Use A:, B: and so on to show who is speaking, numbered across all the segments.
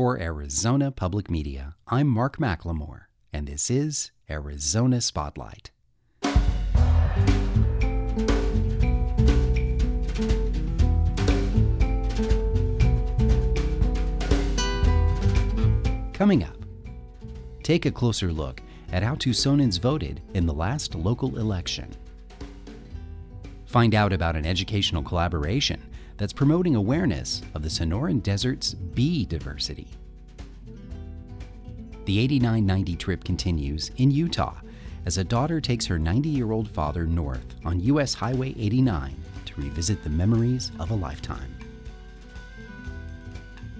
A: For Arizona Public Media, I'm Mark McLemore, and this is Arizona Spotlight. Coming up, take a closer look at how Tucsonans voted in the last local election. Find out about an educational collaboration that's promoting awareness of the Sonoran Desert's bee diversity. The 8990 trip continues in Utah as a daughter takes her 90 year old father north on U.S. Highway 89 to revisit the memories of a lifetime.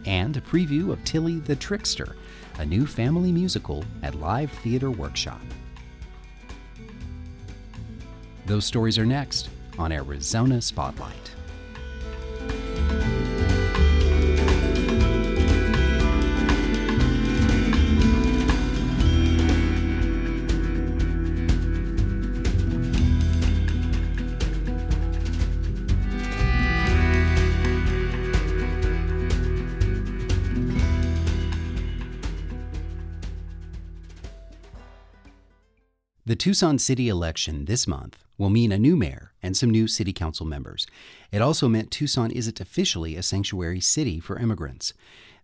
A: And a preview of Tilly the Trickster, a new family musical at Live Theater Workshop. Those stories are next on Arizona Spotlight. The Tucson city election this month will mean a new mayor and some new city council members. It also meant Tucson isn't officially a sanctuary city for immigrants.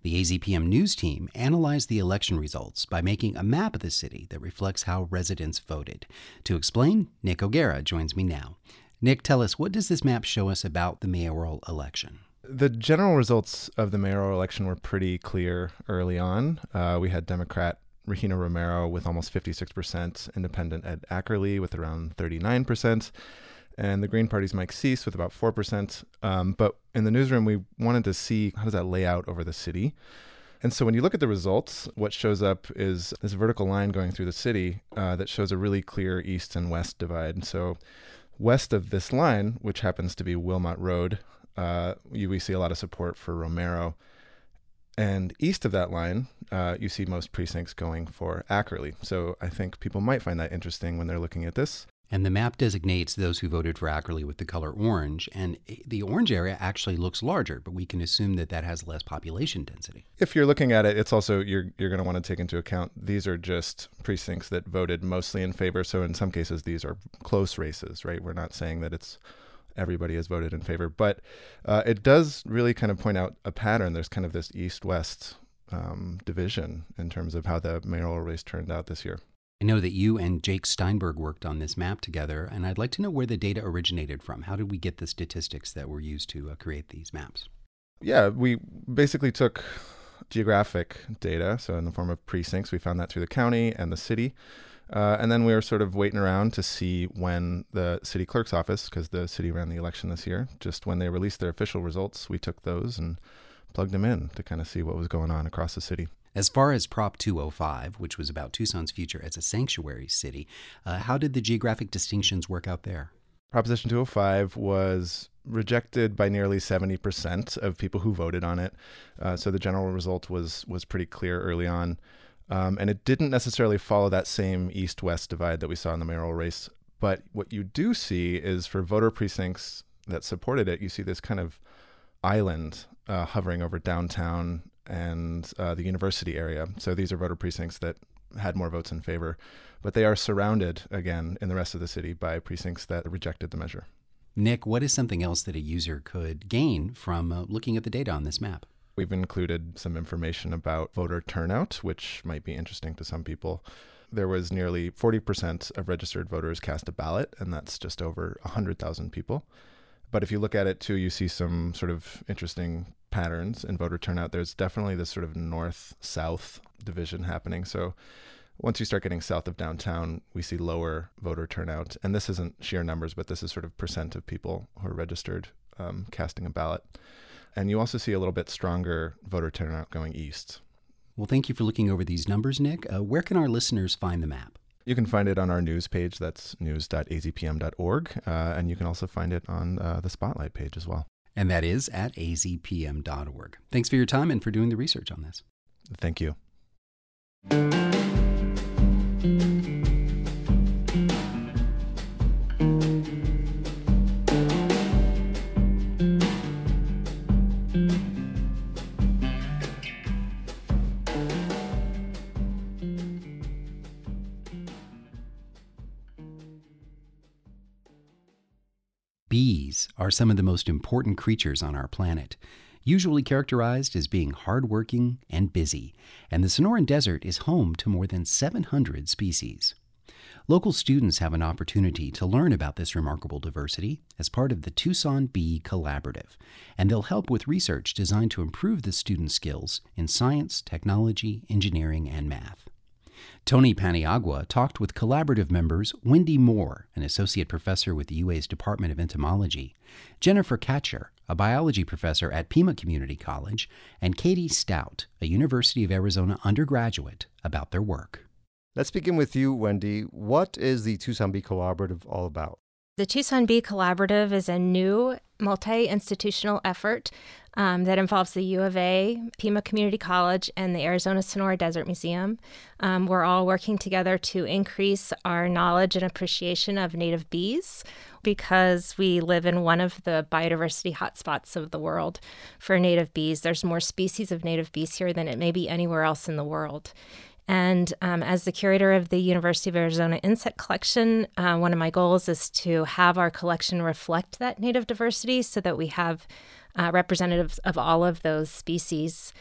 A: The AZPM news team analyzed the election results by making a map of the city that reflects how residents voted. To explain, Nick O'Gara joins me now. Nick, tell us, what does this map show us about the mayoral election?
B: The general results of the mayoral election were pretty clear early on. Uh, we had Democrat Regina Romero with almost 56%, independent Ed Ackerley with around 39%, and the Green Party's Mike Cease with about 4%. Um, but in the newsroom, we wanted to see how does that lay out over the city. And so when you look at the results, what shows up is this vertical line going through the city uh, that shows a really clear east and west divide. So west of this line, which happens to be Wilmot Road, uh, you, we see a lot of support for Romero. And east of that line, uh, you see most precincts going for Ackerley. So I think people might find that interesting when they're looking at this.
A: And the map designates those who voted for Ackerley with the color orange. And the orange area actually looks larger, but we can assume that that has less population density.
B: If you're looking at it, it's also, you're, you're going to want to take into account these are just precincts that voted mostly in favor. So in some cases, these are close races, right? We're not saying that it's everybody has voted in favor. But uh, it does really kind of point out a pattern. There's kind of this east west um, division in terms of how the mayoral race turned out this year.
A: I know that you and Jake Steinberg worked on this map together, and I'd like to know where the data originated from. How did we get the statistics that were used to uh, create these maps?
B: Yeah, we basically took geographic data, so in the form of precincts. We found that through the county and the city. Uh, and then we were sort of waiting around to see when the city clerk's office, because the city ran the election this year, just when they released their official results, we took those and plugged them in to kind of see what was going on across the city.
A: As far as Prop 205, which was about Tucson's future as a sanctuary city, uh, how did the geographic distinctions work out there?
B: Proposition 205 was rejected by nearly 70% of people who voted on it. Uh, so the general result was was pretty clear early on. Um, and it didn't necessarily follow that same east west divide that we saw in the mayoral race. But what you do see is for voter precincts that supported it, you see this kind of island uh, hovering over downtown and uh, the university area. So these are voter precincts that had more votes in favor, but they are surrounded again in the rest of the city by precincts that rejected the measure.
A: Nick, what is something else that a user could gain from uh, looking at the data on this map?
B: We've included some information about voter turnout, which might be interesting to some people. There was nearly 40% of registered voters cast a ballot, and that's just over 100,000 people. But if you look at it too, you see some sort of interesting patterns in voter turnout. There's definitely this sort of north south division happening. So once you start getting south of downtown, we see lower voter turnout. And this isn't sheer numbers, but this is sort of percent of people who are registered um, casting a ballot. And you also see a little bit stronger voter turnout going east.
A: Well, thank you for looking over these numbers, Nick. Uh, where can our listeners find the map?
B: You can find it on our news page. That's news.azpm.org. Uh, and you can also find it on uh, the Spotlight page as well.
A: And that is at azpm.org. Thanks for your time and for doing the research on this.
B: Thank you.
A: Bees are some of the most important creatures on our planet, usually characterized as being hardworking and busy, and the Sonoran Desert is home to more than 700 species. Local students have an opportunity to learn about this remarkable diversity as part of the Tucson Bee Collaborative, and they'll help with research designed to improve the students' skills in science, technology, engineering, and math. Tony Paniagua talked with collaborative members Wendy Moore, an associate professor with the UA's Department of Entomology, Jennifer Katcher, a biology professor at Pima Community College, and Katie Stout, a University of Arizona undergraduate, about their work.
C: Let's begin with you, Wendy. What is the Bee Collaborative all about?
D: The Tucson Bee Collaborative is a new multi institutional effort um, that involves the U of A, Pima Community College, and the Arizona Sonora Desert Museum. Um, we're all working together to increase our knowledge and appreciation of native bees because we live in one of the biodiversity hotspots of the world for native bees. There's more species of native bees here than it may be anywhere else in the world. And um, as the curator of the University of Arizona Insect Collection, uh, one of my goals is to have our collection reflect that native diversity so that we have uh, representatives of all of those species.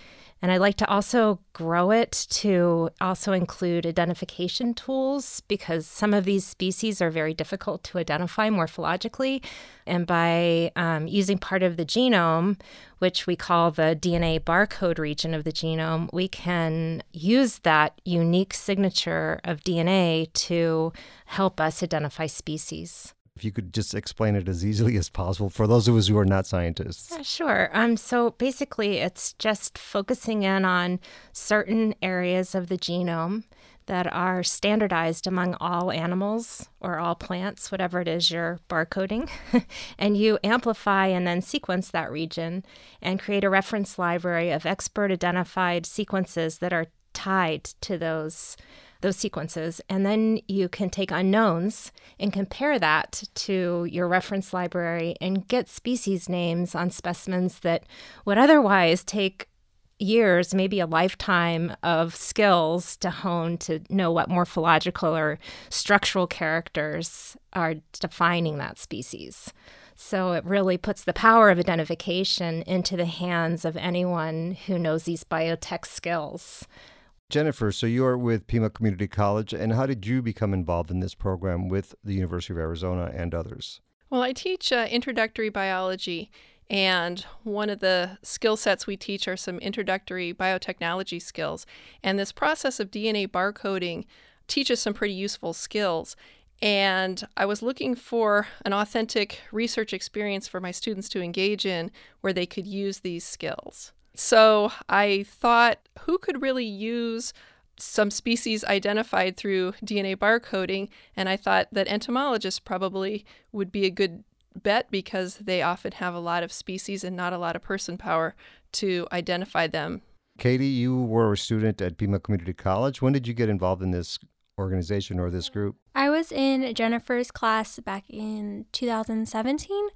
D: And I'd like to also grow it to also include identification tools because some of these species are very difficult to identify morphologically. And by um, using part of the genome, which we call the DNA barcode region of the genome, we can use that unique signature of DNA to help us identify species
C: if you could just explain it as easily as possible for those of us who are not scientists.
D: Yeah, sure. Um, so basically, it's just focusing in on certain areas of the genome that are standardized among all animals or all plants, whatever it is you're barcoding. and you amplify and then sequence that region and create a reference library of expert identified sequences that are tied to those those sequences. And then you can take unknowns and compare that to your reference library and get species names on specimens that would otherwise take years, maybe a lifetime of skills to hone to know what morphological or structural characters are defining that species. So it really puts the power of identification into the hands of anyone who knows these biotech skills.
C: Jennifer, so you're with Pima Community College, and how did you become involved in this program with the University of Arizona and others?
E: Well, I teach uh, introductory biology, and one of the skill sets we teach are some introductory biotechnology skills. And this process of DNA barcoding teaches some pretty useful skills. And I was looking for an authentic research experience for my students to engage in where they could use these skills. So I thought, who could really use some species identified through DNA barcoding? And I thought that entomologists probably would be a good bet because they often have a lot of species and not a lot of person power to identify them.
C: Katie, you were a student at Pima Community College. When did you get involved in this organization or this group?
F: I was in Jennifer's class back in 2017.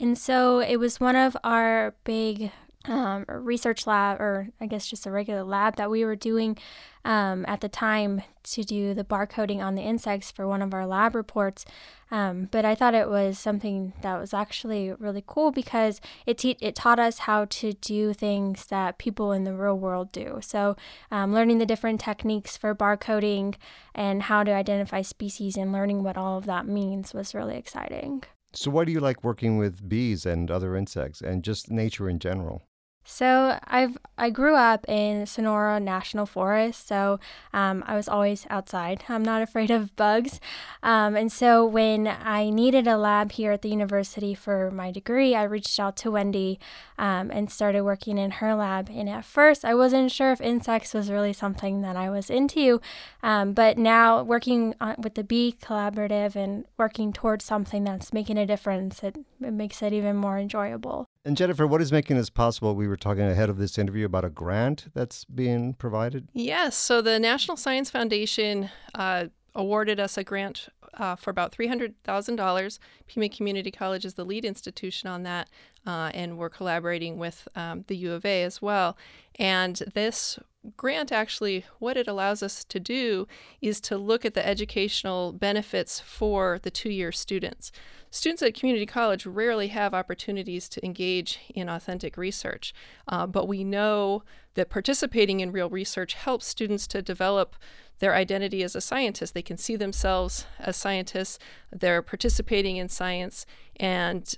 F: And so it was one of our big um, research lab, or I guess just a regular lab that we were doing um, at the time to do the barcoding on the insects for one of our lab reports. Um, but I thought it was something that was actually really cool because it, te- it taught us how to do things that people in the real world do. So, um, learning the different techniques for barcoding and how to identify species and learning what all of that means was really exciting.
C: So, why do you like working with bees and other insects and just nature in general?
F: So I've I grew up in Sonora National Forest, so um, I was always outside. I'm not afraid of bugs, um, and so when I needed a lab here at the university for my degree, I reached out to Wendy um, and started working in her lab. And at first, I wasn't sure if insects was really something that I was into, um, but now working on, with the Bee Collaborative and working towards something that's making a difference, it, it makes it even more enjoyable.
C: And Jennifer, what is making this possible? We were talking ahead of this interview about a grant that's being provided.
E: Yes. So the National Science Foundation uh, awarded us a grant uh, for about $300,000. Pima Community College is the lead institution on that, uh, and we're collaborating with um, the U of A as well. And this grant actually, what it allows us to do is to look at the educational benefits for the two year students. Students at community college rarely have opportunities to engage in authentic research, uh, but we know that participating in real research helps students to develop their identity as a scientist. They can see themselves as scientists, they're participating in science, and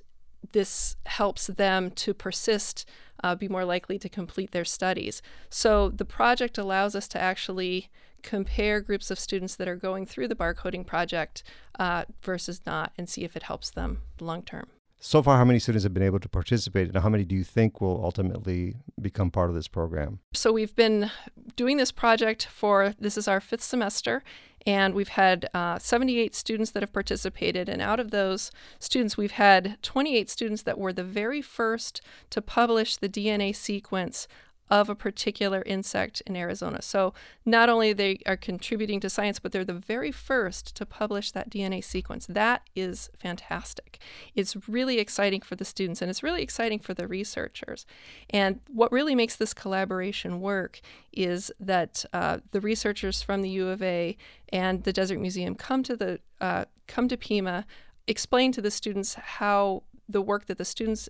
E: this helps them to persist, uh, be more likely to complete their studies. So the project allows us to actually compare groups of students that are going through the barcoding project uh, versus not and see if it helps them long term.
C: So far, how many students have been able to participate, and how many do you think will ultimately become part of this program?
E: So, we've been doing this project for this is our fifth semester, and we've had uh, 78 students that have participated. And out of those students, we've had 28 students that were the very first to publish the DNA sequence of a particular insect in Arizona. So not only they are contributing to science, but they're the very first to publish that DNA sequence. That is fantastic. It's really exciting for the students and it's really exciting for the researchers. And what really makes this collaboration work is that uh, the researchers from the U of A and the Desert Museum come to the uh, come to Pima, explain to the students how the work that the students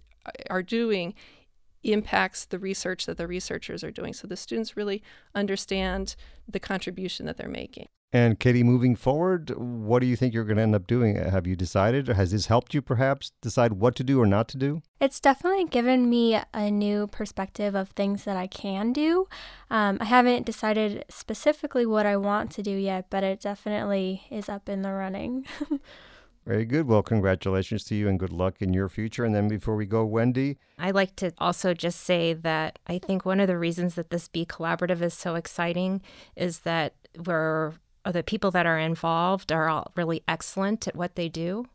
E: are doing impacts the research that the researchers are doing. So the students really understand the contribution that they're making.
C: And Katie, moving forward, what do you think you're going to end up doing? Have you decided? Or has this helped you perhaps decide what to do or not to do?
F: It's definitely given me a new perspective of things that I can do. Um, I haven't decided specifically what I want to do yet, but it definitely is up in the running.
C: Very good. Well, congratulations to you and good luck in your future. And then before we go, Wendy.
D: I'd like to also just say that I think one of the reasons that this Bee Collaborative is so exciting is that we're the people that are involved are all really excellent at what they do,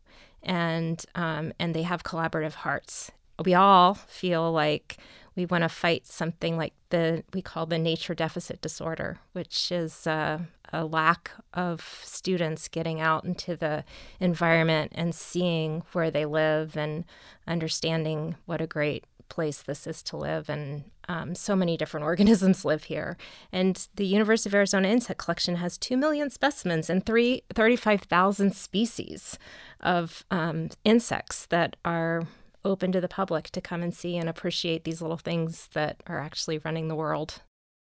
D: and um, and they have collaborative hearts. We all feel like we want to fight something like the we call the nature deficit disorder, which is uh, a lack of students getting out into the environment and seeing where they live and understanding what a great place this is to live. And um, so many different organisms live here. And the university of arizona insect collection has 2 million specimens and 3, 35000 species of um, insects that are open to the public to come and see and appreciate these little things that are actually running the world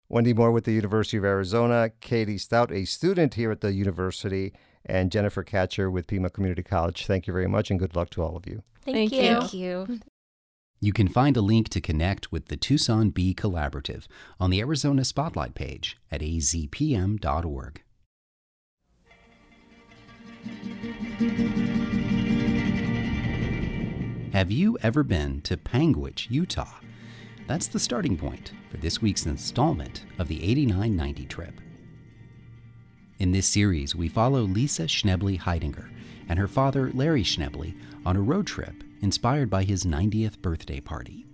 C: Wendy Moore with the University of Arizona, Katie Stout, a student here at the university, and Jennifer Katcher with Pima Community College. Thank you very much and good luck to all of you.
F: Thank,
E: Thank
F: you.
E: you.
D: Thank you.
A: You can find a link to connect with the Tucson Bee Collaborative on the Arizona Spotlight page at azpm.org. Have you ever been to Panguitch, Utah? That's the starting point for this week's installment of the 8990 trip. In this series, we follow Lisa Schnebly Heidinger and her father, Larry Schnebly, on a road trip inspired by his 90th birthday party.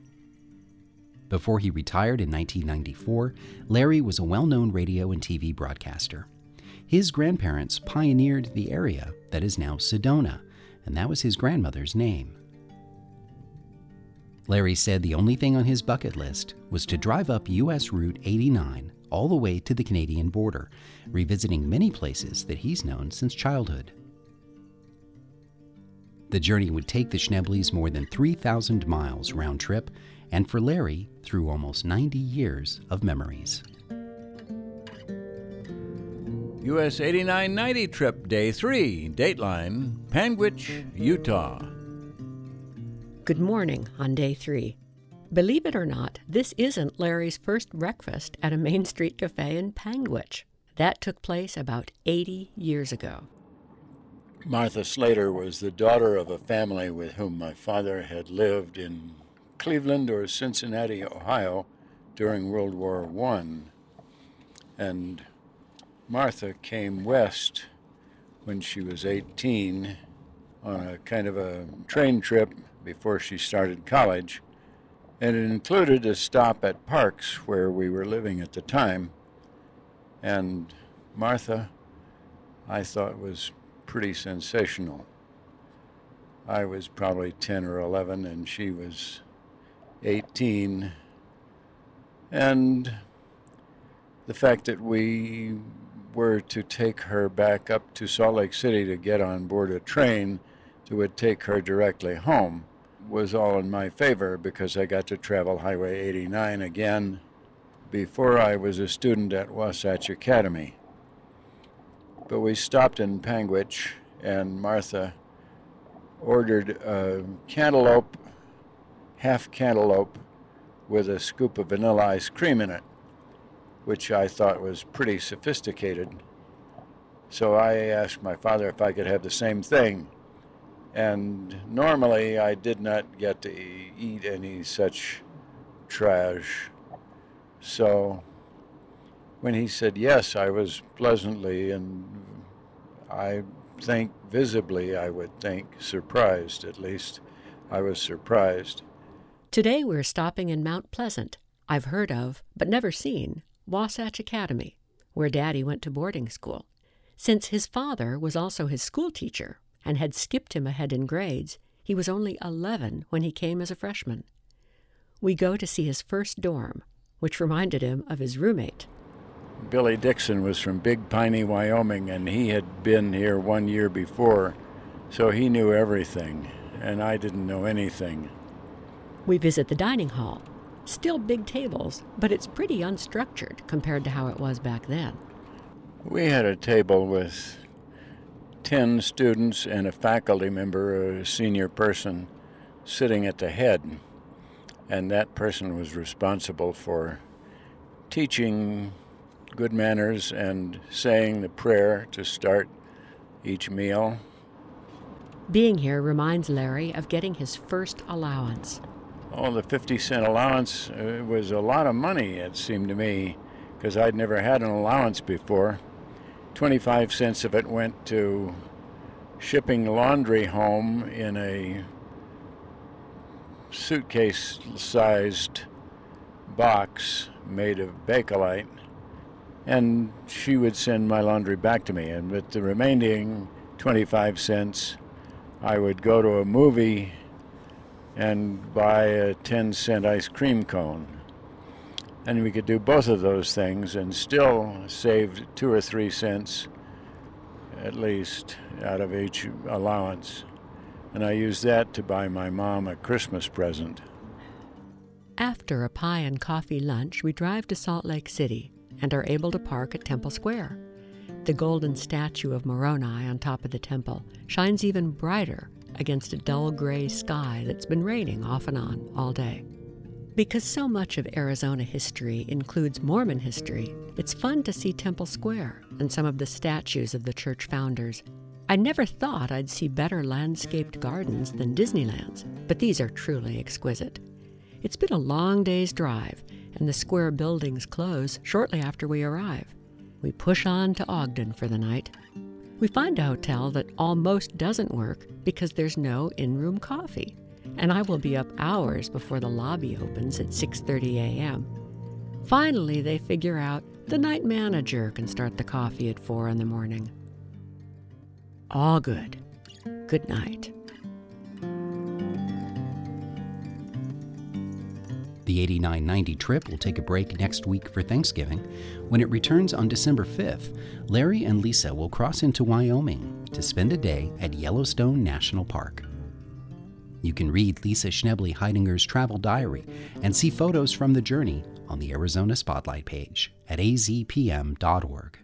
A: Before he retired in 1994, Larry was a well known radio and TV broadcaster. His grandparents pioneered the area that is now Sedona, and that was his grandmother's name. Larry said the only thing on his bucket list was to drive up U.S. Route 89 all the way to the Canadian border, revisiting many places that he's known since childhood. The journey would take the Schneblys more than 3,000 miles round trip, and for Larry, through almost 90 years of memories.
G: US 8990 trip, day three, Dateline, Panguitch, Utah.
H: Good morning on day three. Believe it or not, this isn't Larry's first breakfast at a Main Street cafe in Panguitch. That took place about 80 years ago.
I: Martha Slater was the daughter of a family with whom my father had lived in Cleveland or Cincinnati, Ohio during World War I. And Martha came west when she was 18 on a kind of a train trip before she started college. And it included a stop at Parks, where we were living at the time. And Martha, I thought, was pretty sensational. I was probably 10 or 11, and she was 18. And the fact that we were to take her back up to Salt Lake City to get on board a train that would take her directly home was all in my favor because I got to travel Highway 89 again before I was a student at Wasatch Academy. But we stopped in Panguitch and Martha ordered a cantaloupe, half cantaloupe, with a scoop of vanilla ice cream in it, which I thought was pretty sophisticated. So I asked my father if I could have the same thing. And normally I did not get to eat any such trash. So when he said yes, I was pleasantly and I think visibly, I would think, surprised at least. I was surprised.
H: Today we're stopping in Mount Pleasant. I've heard of, but never seen, Wasatch Academy, where Daddy went to boarding school. Since his father was also his school teacher and had skipped him ahead in grades, he was only 11 when he came as a freshman. We go to see his first dorm, which reminded him of his roommate.
I: Billy Dixon was from Big Piney, Wyoming, and he had been here one year before, so he knew everything, and I didn't know anything.
H: We visit the dining hall. Still big tables, but it's pretty unstructured compared to how it was back then.
I: We had a table with 10 students and a faculty member, a senior person, sitting at the head. And that person was responsible for teaching good manners and saying the prayer to start each meal.
H: Being here reminds Larry of getting his first allowance.
I: Oh, the 50 cent allowance uh, was a lot of money, it seemed to me, because I'd never had an allowance before. 25 cents of it went to shipping laundry home in a suitcase sized box made of bakelite and she would send my laundry back to me. And with the remaining 25 cents, I would go to a movie and buy a 10 cent ice cream cone. And we could do both of those things and still save two or three cents at least out of each allowance. And I used that to buy my mom a Christmas present.
H: After a pie and coffee lunch, we drive to Salt Lake City and are able to park at Temple Square. The golden statue of Moroni on top of the temple shines even brighter against a dull gray sky that's been raining off and on all day. Because so much of Arizona history includes Mormon history, it's fun to see Temple Square and some of the statues of the church founders. I never thought I'd see better landscaped gardens than Disneyland's, but these are truly exquisite. It's been a long day's drive, and the square buildings close shortly after we arrive. We push on to Ogden for the night. We find a hotel that almost doesn't work because there's no in-room coffee, and I will be up hours before the lobby opens at 6:30 a.m. Finally, they figure out the night manager can start the coffee at 4 in the morning. All good. Good night.
A: The 8990 trip will take a break next week for Thanksgiving. When it returns on December 5th, Larry and Lisa will cross into Wyoming to spend a day at Yellowstone National Park. You can read Lisa Schnebly Heidinger's travel diary and see photos from the journey on the Arizona Spotlight page at azpm.org.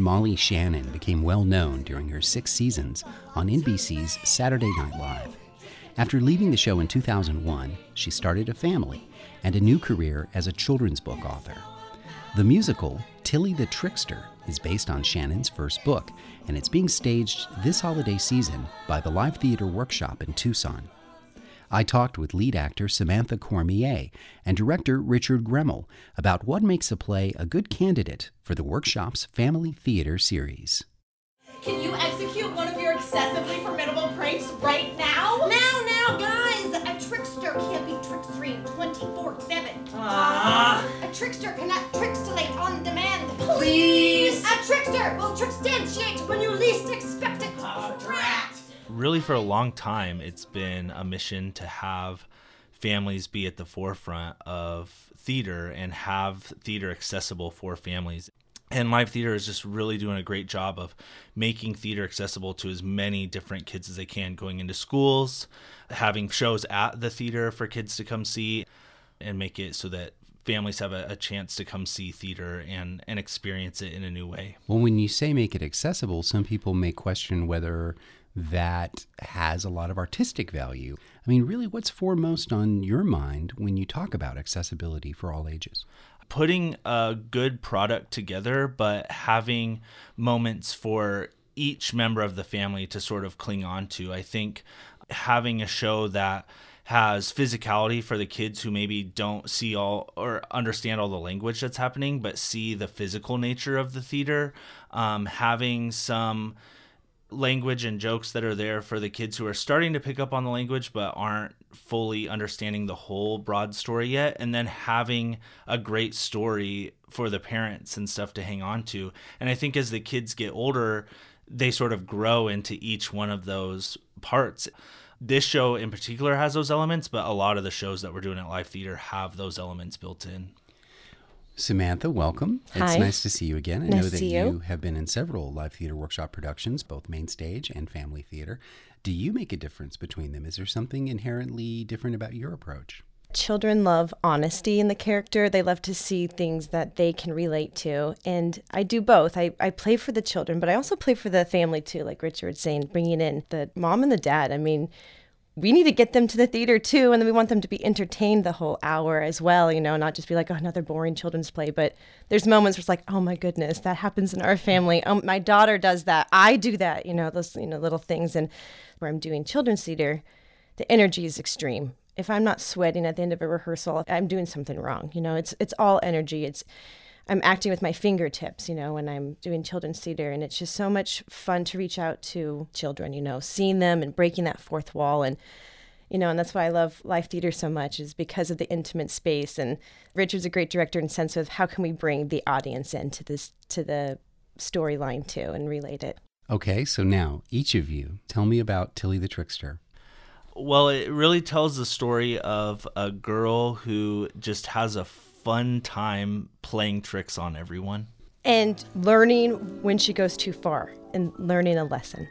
A: Molly Shannon became well known during her six seasons on NBC's Saturday Night Live. After leaving the show in 2001, she started a family and a new career as a children's book author. The musical, Tilly the Trickster, is based on Shannon's first book, and it's being staged this holiday season by the Live Theater Workshop in Tucson. I talked with lead actor Samantha Cormier and director Richard Gremmel about what makes a play a good candidate for the workshop's Family Theater series.
J: Can you execute one of your excessively formidable pranks right now?
K: Now, now, guys! A trickster can't be trickstering 24 7.
J: Ah.
K: A trickster cannot trickstulate on demand.
J: Please.
K: A trickster will trickstantiate when you least expect it.
J: Drat.
L: Really for a long time it's been a mission to have families be at the forefront of theater and have theater accessible for families. And live theater is just really doing a great job of making theater accessible to as many different kids as they can going into schools having shows at the theater for kids to come see and make it so that families have a, a chance to come see theater and, and experience it in a new way.
A: Well, when you say make it accessible, some people may question whether that has a lot of artistic value. I mean, really, what's foremost on your mind when you talk about accessibility for all ages?
L: putting a good product together, but having moments for each member of the family to sort of cling on to. I think having a show that has physicality for the kids who maybe don't see all or understand all the language that's happening, but see the physical nature of the theater. Um, having some language and jokes that are there for the kids who are starting to pick up on the language but aren't fully understanding the whole broad story yet and then having a great story for the parents and stuff to hang on to. And i think as the kids get older they sort of grow into each one of those parts. This show in particular has those elements but a lot of the shows that we're doing at live theater have those elements built in
A: Samantha, welcome. It's nice to see you again. I
M: Nice
A: know that you.
M: you.
A: have been in several live theater workshop productions, both main stage and family theater. Do you make a difference between them? Is there something inherently different about your approach?
M: Children love honesty in the character. They love to see things that they can relate to. And I do both. I, I play for the children, but I also play for the family too, like Richard was saying, bringing in the mom and the dad. I mean, we need to get them to the theater too. And then we want them to be entertained the whole hour as well, you know, not just be like, oh, another boring children's play. But there's moments where it's like, oh my goodness, that happens in our family. Oh, my daughter does that. I do that, you know, those, you know, little things. And where I'm doing children's theater, the energy is extreme. If I'm not sweating at the end of a rehearsal, I'm doing something wrong. You know, it's it's all energy. It's I'm acting with my fingertips, you know, when I'm doing children's theater and it's just so much fun to reach out to children, you know, seeing them and breaking that fourth wall and you know, and that's why I love live theater so much is because of the intimate space and Richard's a great director in the sense of how can we bring the audience into this to the storyline too and relate it.
A: Okay, so now each of you tell me about Tilly the Trickster.
L: Well, it really tells the story of a girl who just has a fun time playing tricks on everyone.
M: And learning when she goes too far and learning a lesson.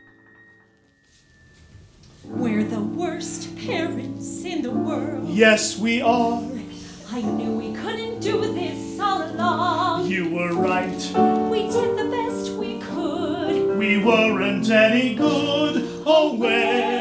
N: We're the worst parents in the world.
O: Yes, we are.
N: I knew we couldn't do this all along.
O: You were right.
N: We did the best we could.
O: We weren't any good. Oh, where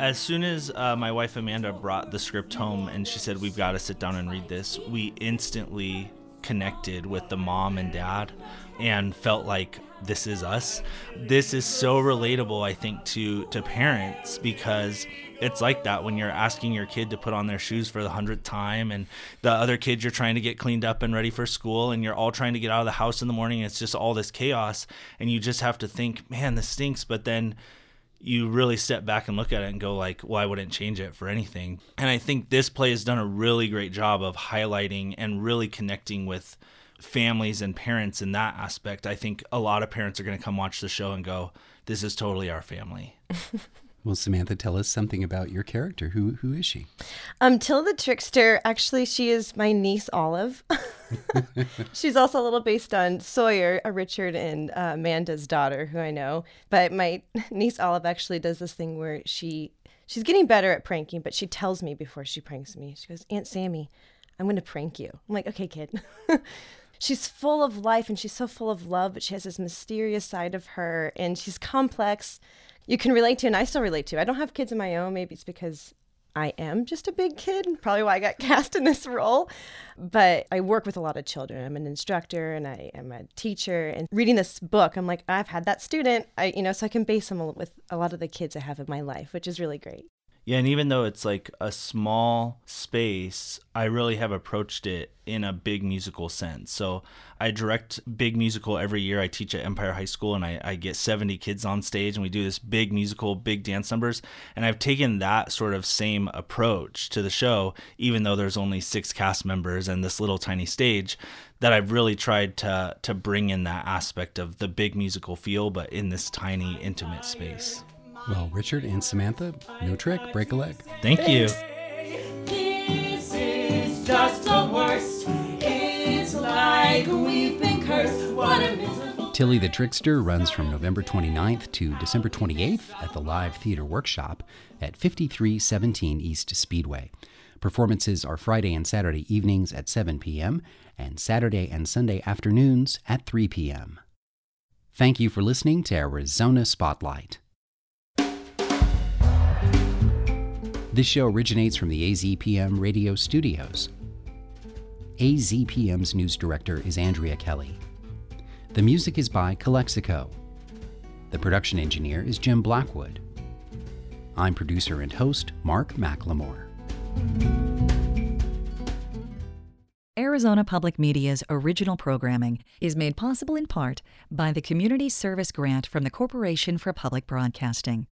L: As soon as uh, my wife Amanda brought the script home and she said, We've got to sit down and read this, we instantly connected with the mom and dad and felt like this is us. This is so relatable, I think, to, to parents because it's like that when you're asking your kid to put on their shoes for the hundredth time and the other kids you're trying to get cleaned up and ready for school and you're all trying to get out of the house in the morning. It's just all this chaos and you just have to think, man, this stinks. But then you really step back and look at it and go like well i wouldn't change it for anything. And i think this play has done a really great job of highlighting and really connecting with families and parents in that aspect. I think a lot of parents are going to come watch the show and go this is totally our family
A: Well, Samantha, tell us something about your character. Who who is she?
M: Um, Till the Trickster, actually, she is my niece Olive. She's also a little based on Sawyer, uh, Richard and uh, Amanda's daughter, who I know. But my niece Olive actually does this thing where she she's getting better at pranking, but she tells me before she pranks me. She goes, Aunt Sammy, I'm going to prank you. I'm like, okay, kid. she's full of life and she's so full of love, but she has this mysterious side of her and she's complex. You can relate to, and I still relate to. I don't have kids of my own. Maybe it's because I am just a big kid, probably why I got cast in this role. But I work with a lot of children. I'm an instructor and I am a teacher. And reading this book, I'm like, I've had that student. I, you know, so I can base them with a lot of the kids I have in my life, which is really great.
L: Yeah, and even though it's like a small space, I really have approached it in a big musical sense. So I direct big musical every year. I teach at Empire High School and I, I get 70 kids on stage and we do this big musical, big dance numbers. And I've taken that sort of same approach to the show, even though there's only six cast members and this little tiny stage, that I've really tried to to bring in that aspect of the big musical feel, but in this tiny, intimate space.
A: Well, Richard and Samantha, no trick, break a leg.
L: Thank you.
N: This is just the worst. It's like we've been cursed. What a miserable.
A: Tilly the Trickster runs from November 29th to December 28th at the Live Theater Workshop at 5317 East Speedway. Performances are Friday and Saturday evenings at 7 p.m. and Saturday and Sunday afternoons at 3 p.m. Thank you for listening to Arizona Spotlight. This show originates from the AZPM radio studios. AZPM's news director is Andrea Kelly. The music is by Calexico. The production engineer is Jim Blackwood. I'm producer and host Mark McLemore.
P: Arizona Public Media's original programming is made possible in part by the Community Service Grant from the Corporation for Public Broadcasting.